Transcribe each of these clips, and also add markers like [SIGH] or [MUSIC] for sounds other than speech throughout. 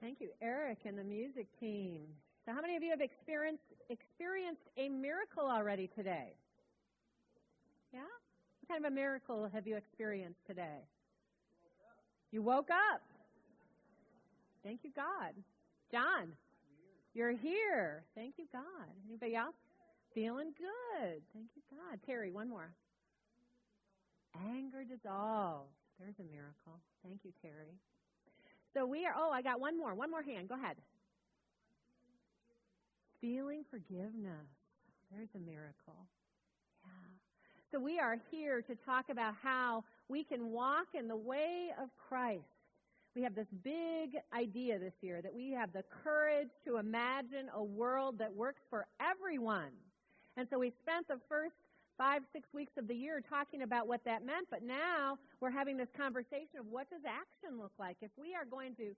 Thank you, Eric and the music team. So, how many of you have experienced experienced a miracle already today? Yeah? What kind of a miracle have you experienced today? You woke up. Thank you, God. John, you're here. Thank you, God. Anybody else? Feeling good. Thank you, God. Terry, one more. Anger dissolves. There's a miracle. Thank you, Terry. So we are, oh, I got one more. One more hand. Go ahead. Feeling forgiveness. There's a miracle. Yeah. So we are here to talk about how we can walk in the way of Christ. We have this big idea this year that we have the courage to imagine a world that works for everyone. And so we spent the first five, six weeks of the year talking about what that meant, but now we're having this conversation of what does action look like? If we are going to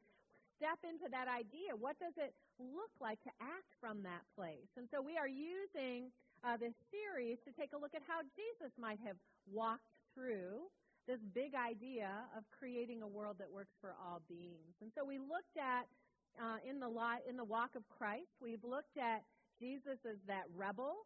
step into that idea, what does it look like to act from that place? And so we are using uh, this series to take a look at how Jesus might have walked through this big idea of creating a world that works for all beings. And so we looked at uh, in the lot, in the walk of Christ, we've looked at Jesus as that rebel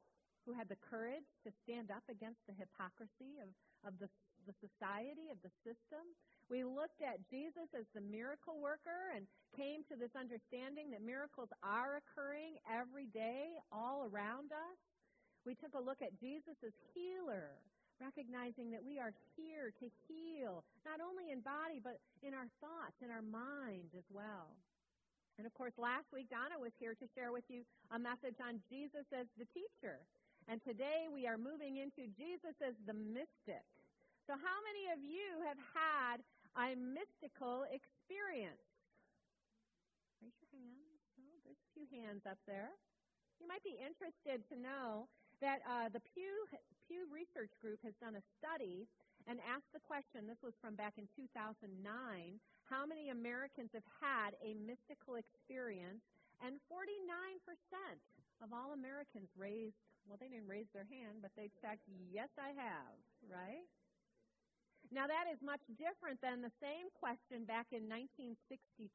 who had the courage to stand up against the hypocrisy of, of the, the society, of the system. We looked at Jesus as the miracle worker and came to this understanding that miracles are occurring every day all around us. We took a look at Jesus as healer, recognizing that we are here to heal, not only in body, but in our thoughts, in our mind as well. And of course, last week, Donna was here to share with you a message on Jesus as the teacher. And today we are moving into Jesus as the mystic. So, how many of you have had a mystical experience? Raise your hand. Oh, there's a few hands up there. You might be interested to know that uh, the Pew, Pew Research Group has done a study and asked the question this was from back in 2009 how many Americans have had a mystical experience? And 49% of all Americans raised well, they didn't raise their hand, but they checked, yes, I have, right? Now, that is much different than the same question back in 1962.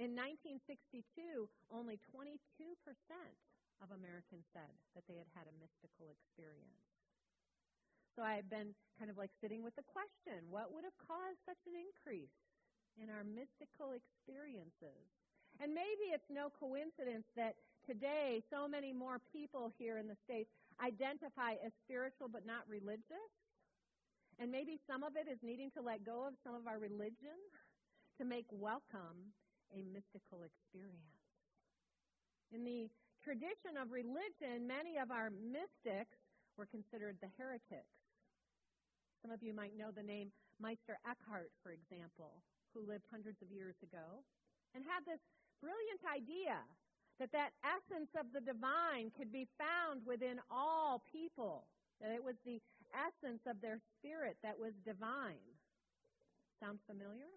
In 1962, only 22% of Americans said that they had had a mystical experience. So I've been kind of like sitting with the question what would have caused such an increase in our mystical experiences? And maybe it's no coincidence that today, so many more people here in the States identify as spiritual but not religious. And maybe some of it is needing to let go of some of our religion to make welcome a mystical experience. In the tradition of religion, many of our mystics were considered the heretics. Some of you might know the name Meister Eckhart, for example, who lived hundreds of years ago and had this brilliant idea that that essence of the divine could be found within all people, that it was the essence of their spirit that was divine. Sound familiar?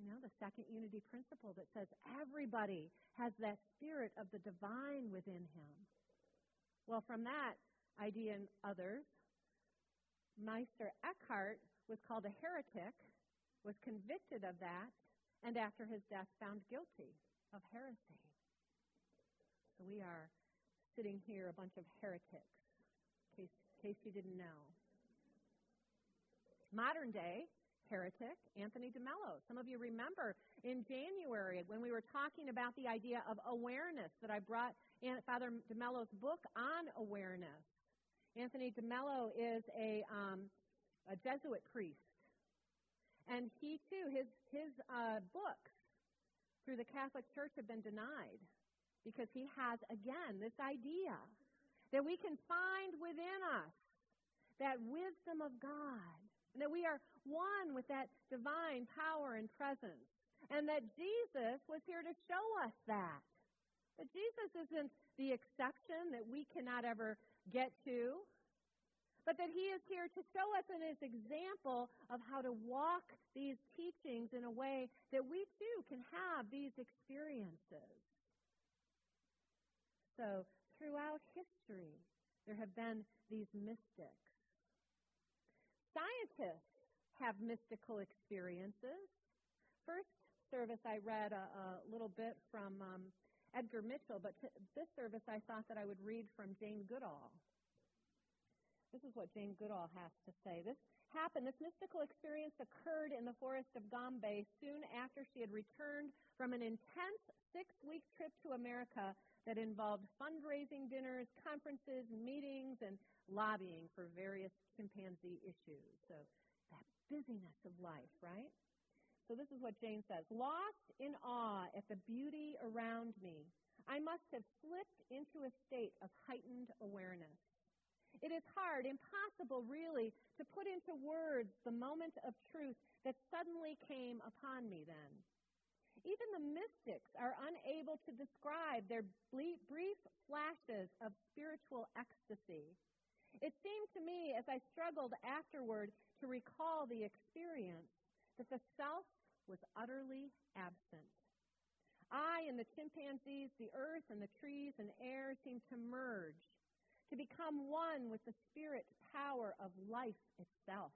You know, the second unity principle that says everybody has that spirit of the divine within him. Well, from that idea and others, Meister Eckhart was called a heretic, was convicted of that, and after his death found guilty of heresy. So we are sitting here, a bunch of heretics, in case, in case you didn't know. Modern day heretic, Anthony DeMello. Some of you remember in January when we were talking about the idea of awareness that I brought Father DeMello's book on awareness. Anthony DeMello is a, um, a Jesuit priest. And he too, his, his uh, books through the Catholic Church have been denied because he has, again, this idea that we can find within us that wisdom of God, and that we are one with that divine power and presence, and that Jesus was here to show us that. That Jesus isn't the exception that we cannot ever get to, but that He is here to show us in His example of how to walk these teachings in a way that we too can have these experiences. So, throughout history, there have been these mystics. Scientists have mystical experiences. First service, I read a, a little bit from um, Edgar Mitchell, but this service, I thought that I would read from Jane Goodall. This is what Jane Goodall has to say. This happened, this mystical experience occurred in the forest of Gombe soon after she had returned from an intense six week trip to America that involved fundraising dinners, conferences, meetings, and lobbying for various chimpanzee issues. So that busyness of life, right? So this is what Jane says Lost in awe at the beauty around me, I must have slipped into a state of heightened awareness. It is hard, impossible really, to put into words the moment of truth that suddenly came upon me then. Even the mystics are unable to describe their brief flashes of spiritual ecstasy. It seemed to me, as I struggled afterward to recall the experience, that the self was utterly absent. I and the chimpanzees, the earth and the trees and air seemed to merge, to become one with the spirit power of life itself.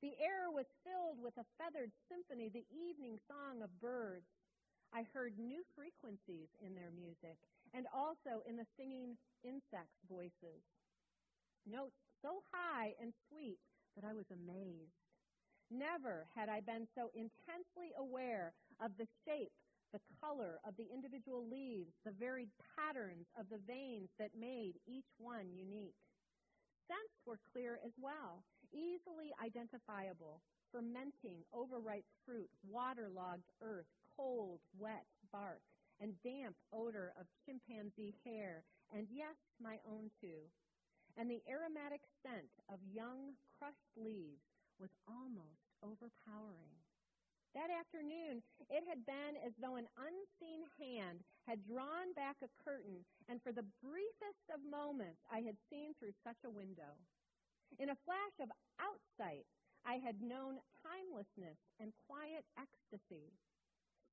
The air was filled with a feathered symphony, the evening song of birds. I heard new frequencies in their music and also in the singing insects' voices. Notes so high and sweet that I was amazed. Never had I been so intensely aware of the shape, the color of the individual leaves, the varied patterns of the veins that made each one unique. Scents were clear as well, easily identifiable, fermenting, overripe fruit, waterlogged earth, cold, wet bark, and damp odor of chimpanzee hair, and yes, my own too. And the aromatic scent of young, crushed leaves was almost overpowering. That afternoon, it had been as though an unseen hand had drawn back a curtain, and for the briefest of moments, I had seen through such a window. In a flash of outsight, I had known timelessness and quiet ecstasy,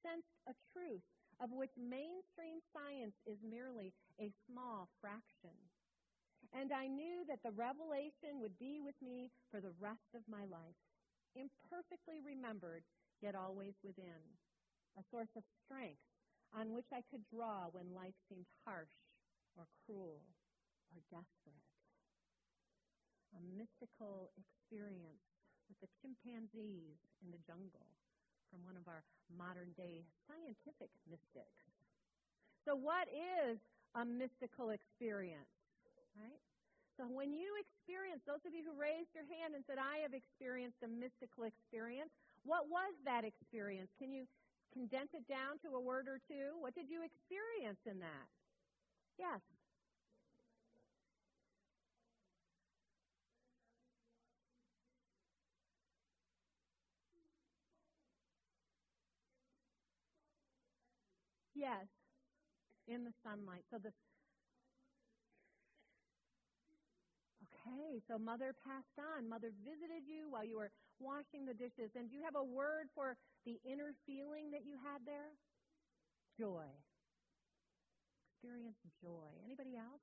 sensed a truth of which mainstream science is merely a small fraction. And I knew that the revelation would be with me for the rest of my life, imperfectly remembered, yet always within, a source of strength on which I could draw when life seemed harsh or cruel or desperate. A mystical experience with the chimpanzees in the jungle from one of our modern day scientific mystics. So, what is a mystical experience? Right? So when you experience, those of you who raised your hand and said, I have experienced a mystical experience, what was that experience? Can you condense it down to a word or two? What did you experience in that? Yes. Yes, in the sunlight. So the Okay, so mother passed on. Mother visited you while you were washing the dishes. And do you have a word for the inner feeling that you had there? Joy. Experience joy. Anybody else?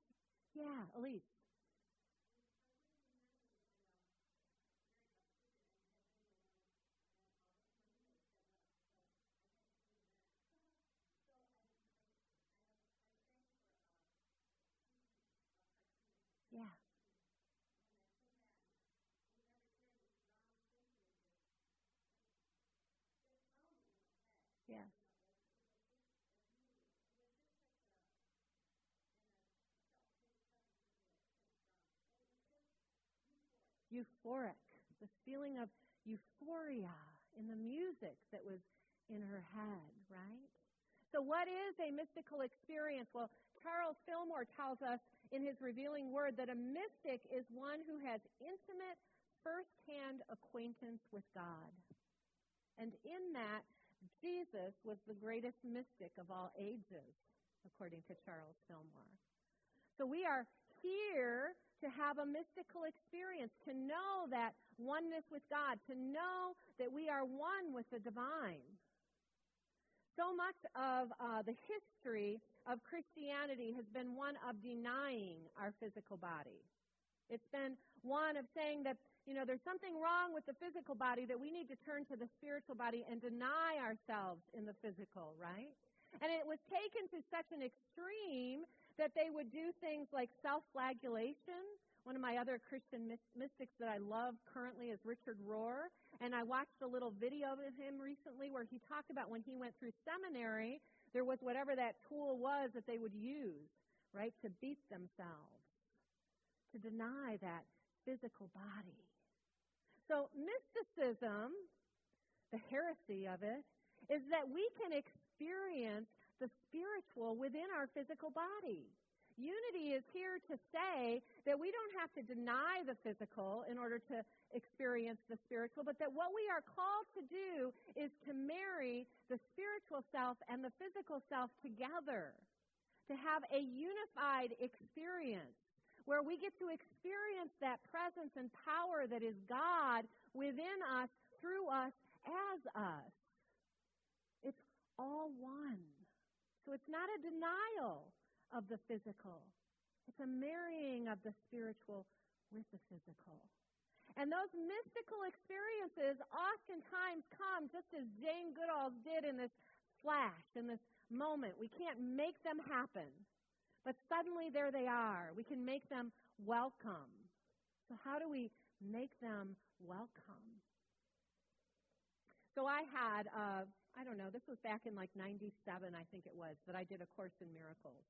Yeah, Elise. Euphoric, this feeling of euphoria in the music that was in her head, right? So, what is a mystical experience? Well, Charles Fillmore tells us in his revealing word that a mystic is one who has intimate, firsthand acquaintance with God. And in that, Jesus was the greatest mystic of all ages, according to Charles Fillmore. So we are here to have a mystical experience, to know that oneness with God, to know that we are one with the divine. So much of uh, the history of Christianity has been one of denying our physical body. It's been one of saying that you know, there's something wrong with the physical body that we need to turn to the spiritual body and deny ourselves in the physical, right? And it was taken to such an extreme that they would do things like self flagellation. One of my other Christian mystics that I love currently is Richard Rohr. And I watched a little video of him recently where he talked about when he went through seminary, there was whatever that tool was that they would use, right, to beat themselves, to deny that physical body. So, mysticism, the heresy of it, is that we can experience the spiritual within our physical body. Unity is here to say that we don't have to deny the physical in order to experience the spiritual, but that what we are called to do is to marry the spiritual self and the physical self together, to have a unified experience where we get to experience that presence and power that is God within us, through us, as us. It's all one. So it's not a denial of the physical, it's a marrying of the spiritual with the physical. And those mystical experiences oftentimes come just as Jane Goodall did in this flash, in this moment. We can't make them happen. But suddenly there they are. We can make them welcome. So, how do we make them welcome? So, I had, uh, I don't know, this was back in like 97, I think it was, that I did a course in miracles.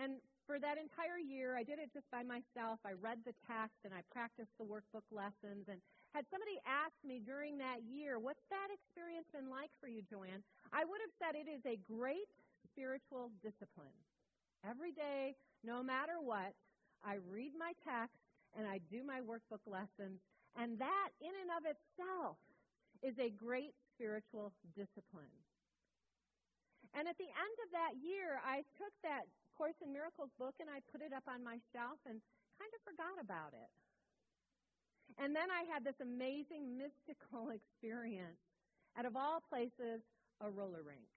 And for that entire year, I did it just by myself. I read the text and I practiced the workbook lessons. And had somebody asked me during that year, what's that experience been like for you, Joanne? I would have said it is a great spiritual discipline. Every day, no matter what, I read my text and I do my workbook lessons, and that in and of itself is a great spiritual discipline. And at the end of that year, I took that Course in Miracles book and I put it up on my shelf and kind of forgot about it. And then I had this amazing mystical [LAUGHS] experience out of all places, a roller rink.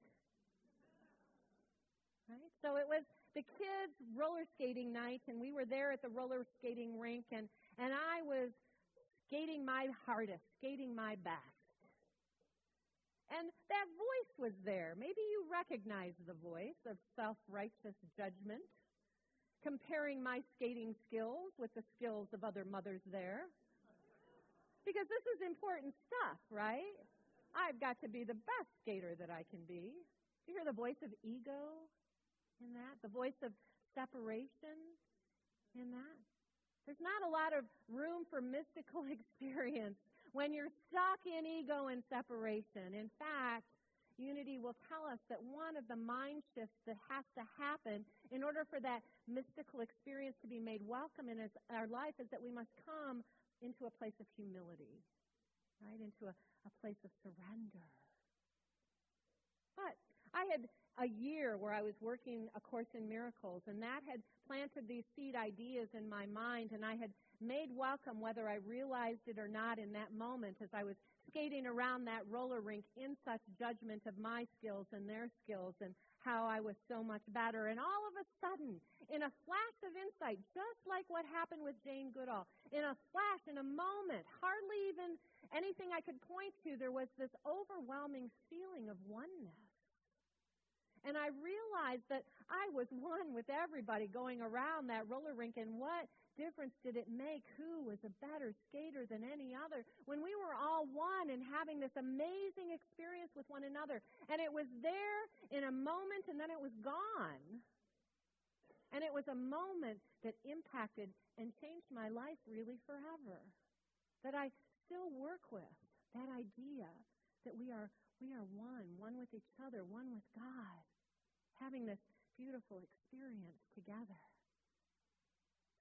Right? So it was the kids' roller skating night, and we were there at the roller skating rink, and, and I was skating my hardest, skating my best. And that voice was there. Maybe you recognize the voice of self righteous judgment, comparing my skating skills with the skills of other mothers there. Because this is important stuff, right? I've got to be the best skater that I can be. Do you hear the voice of ego? in that, the voice of separation in that. There's not a lot of room for mystical [LAUGHS] experience when you're stuck in ego and separation. In fact, unity will tell us that one of the mind shifts that has to happen in order for that mystical experience to be made welcome in our life is that we must come into a place of humility, right? Into a, a place of surrender. But I had a year where I was working A Course in Miracles, and that had planted these seed ideas in my mind, and I had made welcome, whether I realized it or not in that moment, as I was skating around that roller rink in such judgment of my skills and their skills and how I was so much better. And all of a sudden, in a flash of insight, just like what happened with Jane Goodall, in a flash, in a moment, hardly even anything I could point to, there was this overwhelming feeling of oneness. And I realized that I was one with everybody going around that roller rink, and what difference did it make who was a better skater than any other when we were all one and having this amazing experience with one another? And it was there in a moment, and then it was gone. And it was a moment that impacted and changed my life really forever. That I still work with that idea that we are we are one, one with each other, one with God having this beautiful experience together.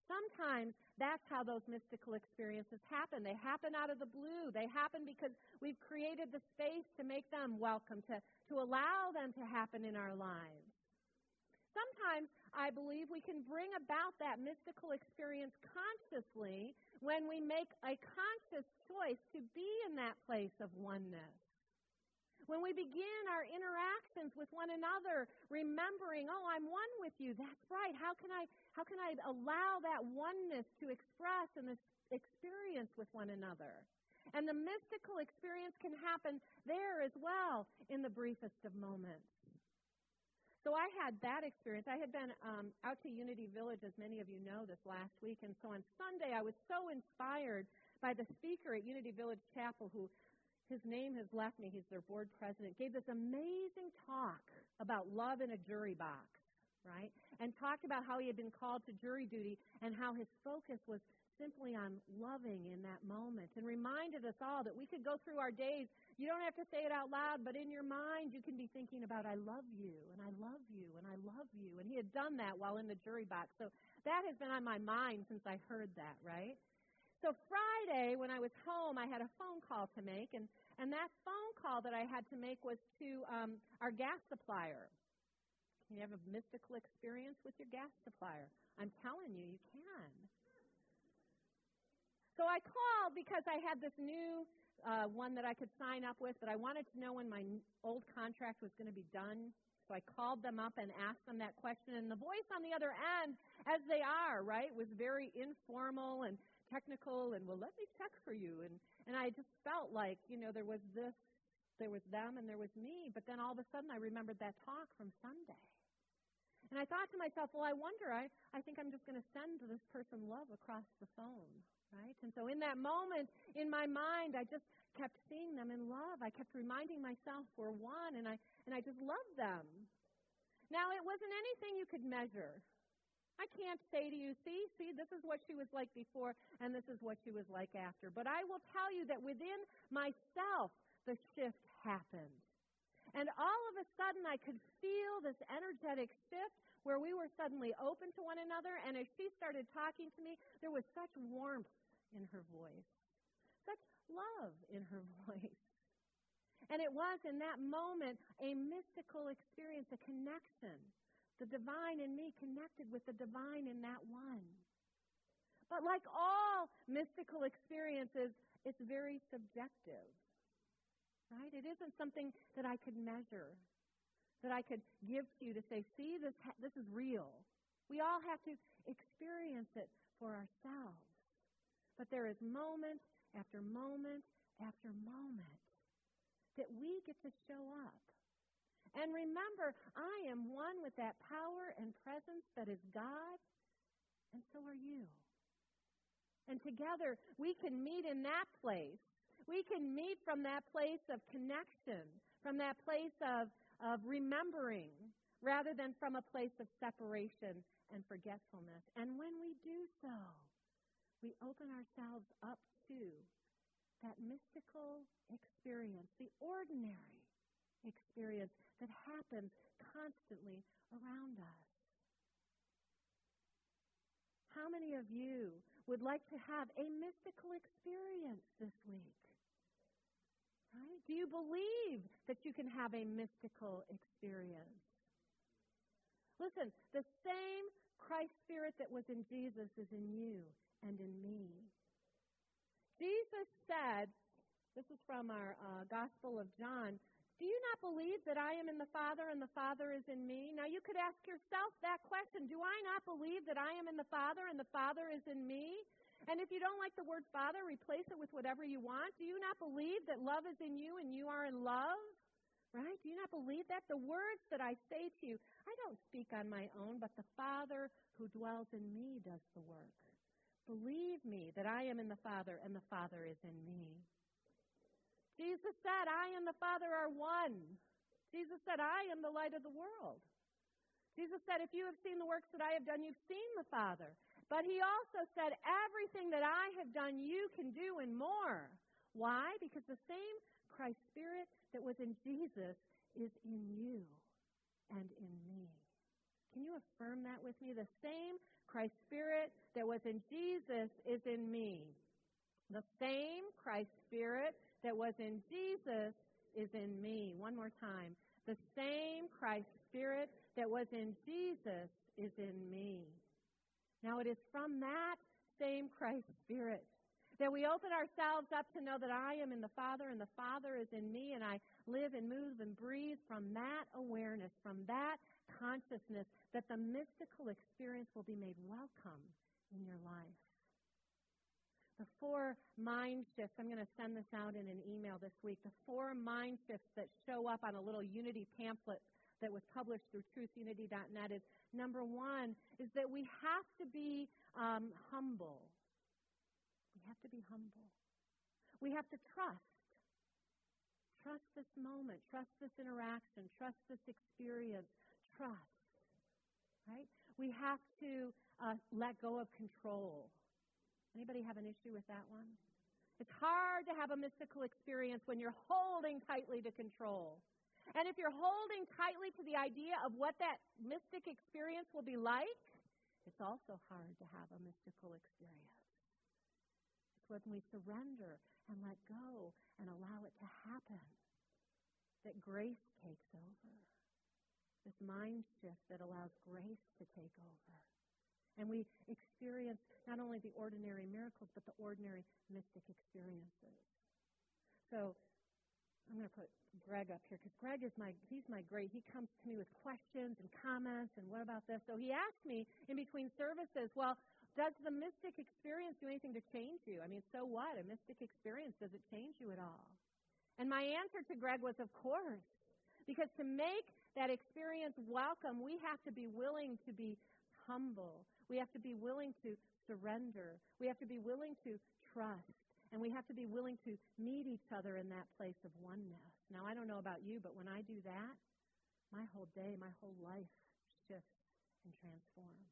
Sometimes that's how those mystical experiences happen. They happen out of the blue. They happen because we've created the space to make them welcome, to, to allow them to happen in our lives. Sometimes I believe we can bring about that mystical experience consciously when we make a conscious choice to be in that place of oneness when we begin our interactions with one another, remembering, oh, I'm one with you. That's right. How can I how can I allow that oneness to express in this experience with one another? And the mystical experience can happen there as well in the briefest of moments. So I had that experience. I had been um, out to Unity Village, as many of you know, this last week. And so on Sunday, I was so inspired by the speaker at Unity Village Chapel, who his name has left me. He's their board president. Gave this amazing talk about love in a jury box, right? And talked about how he had been called to jury duty and how his focus was simply on loving in that moment and reminded us all that we could go through our days. You don't have to say it out loud, but in your mind, you can be thinking about, I love you, and I love you, and I love you. And he had done that while in the jury box. So that has been on my mind since I heard that, right? So Friday, when I was home, I had a phone call to make, and, and that phone call that I had to make was to um, our gas supplier. Can you have a mystical experience with your gas supplier? I'm telling you, you can. So I called because I had this new uh, one that I could sign up with, but I wanted to know when my old contract was going to be done. So I called them up and asked them that question. And the voice on the other end, as they are, right, was very informal and technical and, well, let me check for you. And, and I just felt like, you know, there was this, there was them and there was me. But then all of a sudden I remembered that talk from Sunday. And I thought to myself, well, I wonder, I, I think I'm just going to send this person love across the phone right? And so in that moment, in my mind, I just kept seeing them in love. I kept reminding myself we're one, and I and I just loved them. Now it wasn't anything you could measure. I can't say to you, see, see, this is what she was like before, and this is what she was like after. But I will tell you that within myself, the shift happened. And all of a sudden, I could feel this energetic shift where we were suddenly open to one another. And as she started talking to me, there was such warmth in her voice, such love in her [LAUGHS] voice. And it was in that moment a mystical experience, a connection. The divine in me connected with the divine in that one. But like all mystical experiences, it's very subjective. Right? It isn't something that I could measure, that I could give to you to say, see, this, this is real. We all have to experience it for ourselves. But there is moment after moment after moment that we get to show up. And remember, I am one with that power and presence that is God, and so are you. And together we can meet in that place. We can meet from that place of connection, from that place of, of remembering, rather than from a place of separation and forgetfulness. And when we do so, we open ourselves up to that mystical experience, the ordinary experience that happens constantly around us. How many of you would like to have a mystical experience this week? Right? Do you believe that you can have a mystical experience? Listen, the same Christ Spirit that was in Jesus is in you and in me. Jesus said, this is from our uh, Gospel of John, do you not believe that I am in the Father and the Father is in me? Now you could ask yourself that question Do I not believe that I am in the Father and the Father is in me? And if you don't like the word Father, replace it with whatever you want. Do you not believe that love is in you and you are in love? Right? Do you not believe that? The words that I say to you, I don't speak on my own, but the Father who dwells in me does the work. Believe me that I am in the Father and the Father is in me. Jesus said, I and the Father are one. Jesus said, I am the light of the world. Jesus said, If you have seen the works that I have done, you've seen the Father. But he also said, Everything that I have done, you can do and more. Why? Because the same Christ Spirit that was in Jesus is in you and in me. Can you affirm that with me? The same Christ Spirit that was in Jesus is in me. The same Christ Spirit that was in Jesus is in me. One more time. The same Christ Spirit that was in Jesus is in me. Now it is from that same Christ Spirit That we open ourselves up to know that I am in the Father and the Father is in me, and I live and move and breathe from that awareness, from that consciousness, that the mystical experience will be made welcome in your life. The four mind shifts, I'm going to send this out in an email this week. The four mind shifts that show up on a little Unity pamphlet that was published through truthunity.net is number one is that we have to be um, humble. We have to be humble. We have to trust. Trust this moment. Trust this interaction. Trust this experience. Trust. Right? We have to uh, let go of control. Anybody have an issue with that one? It's hard to have a mystical experience when you're holding tightly to control. And if you're holding tightly to the idea of what that mystic experience will be like, it's also hard to have a mystical experience. It's when we surrender and let go and allow it to happen that grace takes over. This mind shift that allows grace to take over. And we experience not only the ordinary miracles, but the ordinary mystic experiences. So I'm going to put Greg up here because Greg is my he's my great. He comes to me with questions and comments and what about this? So he asked me in between services, well, does the mystic experience do anything to change you? I mean, so what? A mystic experience does it change you at all? And my answer to Greg was, of course, because to make that experience welcome, we have to be willing to be humble. We have to be willing to surrender. We have to be willing to trust. And we have to be willing to meet each other in that place of oneness. Now, I don't know about you, but when I do that, my whole day, my whole life shifts and transforms.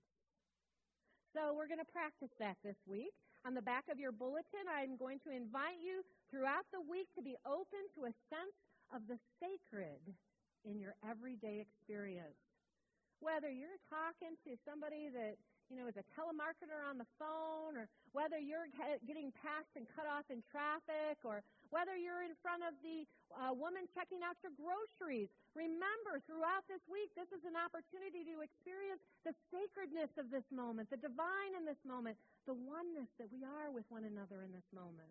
So we're going to practice that this week. On the back of your bulletin, I'm going to invite you throughout the week to be open to a sense of the sacred in your everyday experience. Whether you're talking to somebody that you know, as a telemarketer on the phone, or whether you're getting passed and cut off in traffic, or whether you're in front of the uh, woman checking out your groceries. Remember, throughout this week, this is an opportunity to experience the sacredness of this moment, the divine in this moment, the oneness that we are with one another in this moment.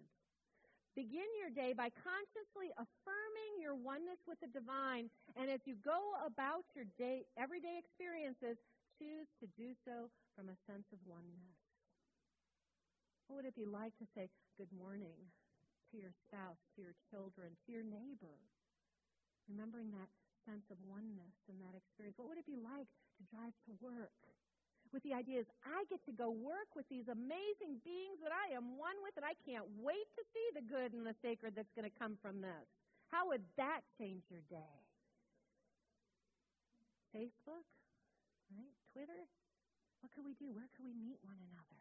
Begin your day by consciously affirming your oneness with the divine, and as you go about your day, everyday experiences, choose to do so from a sense of oneness? What would it be like to say good morning to your spouse, to your children, to your neighbor? Remembering that sense of oneness and that experience. What would it be like to drive to work? With the idea is, I get to go work with these amazing beings that I am one with, and I can't wait to see the good and the sacred that's going to come from this. How would that change your day? Facebook? Right? Twitter? What can we do? Where can we meet one another?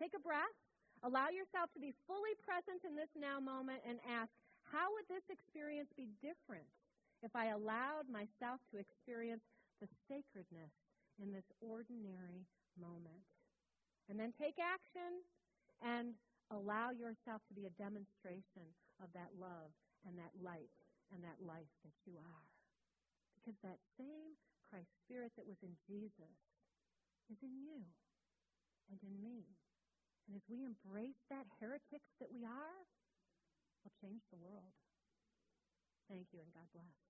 Take a breath. Allow yourself to be fully present in this now moment and ask, how would this experience be different if I allowed myself to experience the sacredness in this ordinary moment? And then take action and allow yourself to be a demonstration of that love and that light and that life that you are. Because that same Christ Spirit that was in Jesus is in you and in me. And as we embrace that heretics that we are, we'll change the world. Thank you and God bless.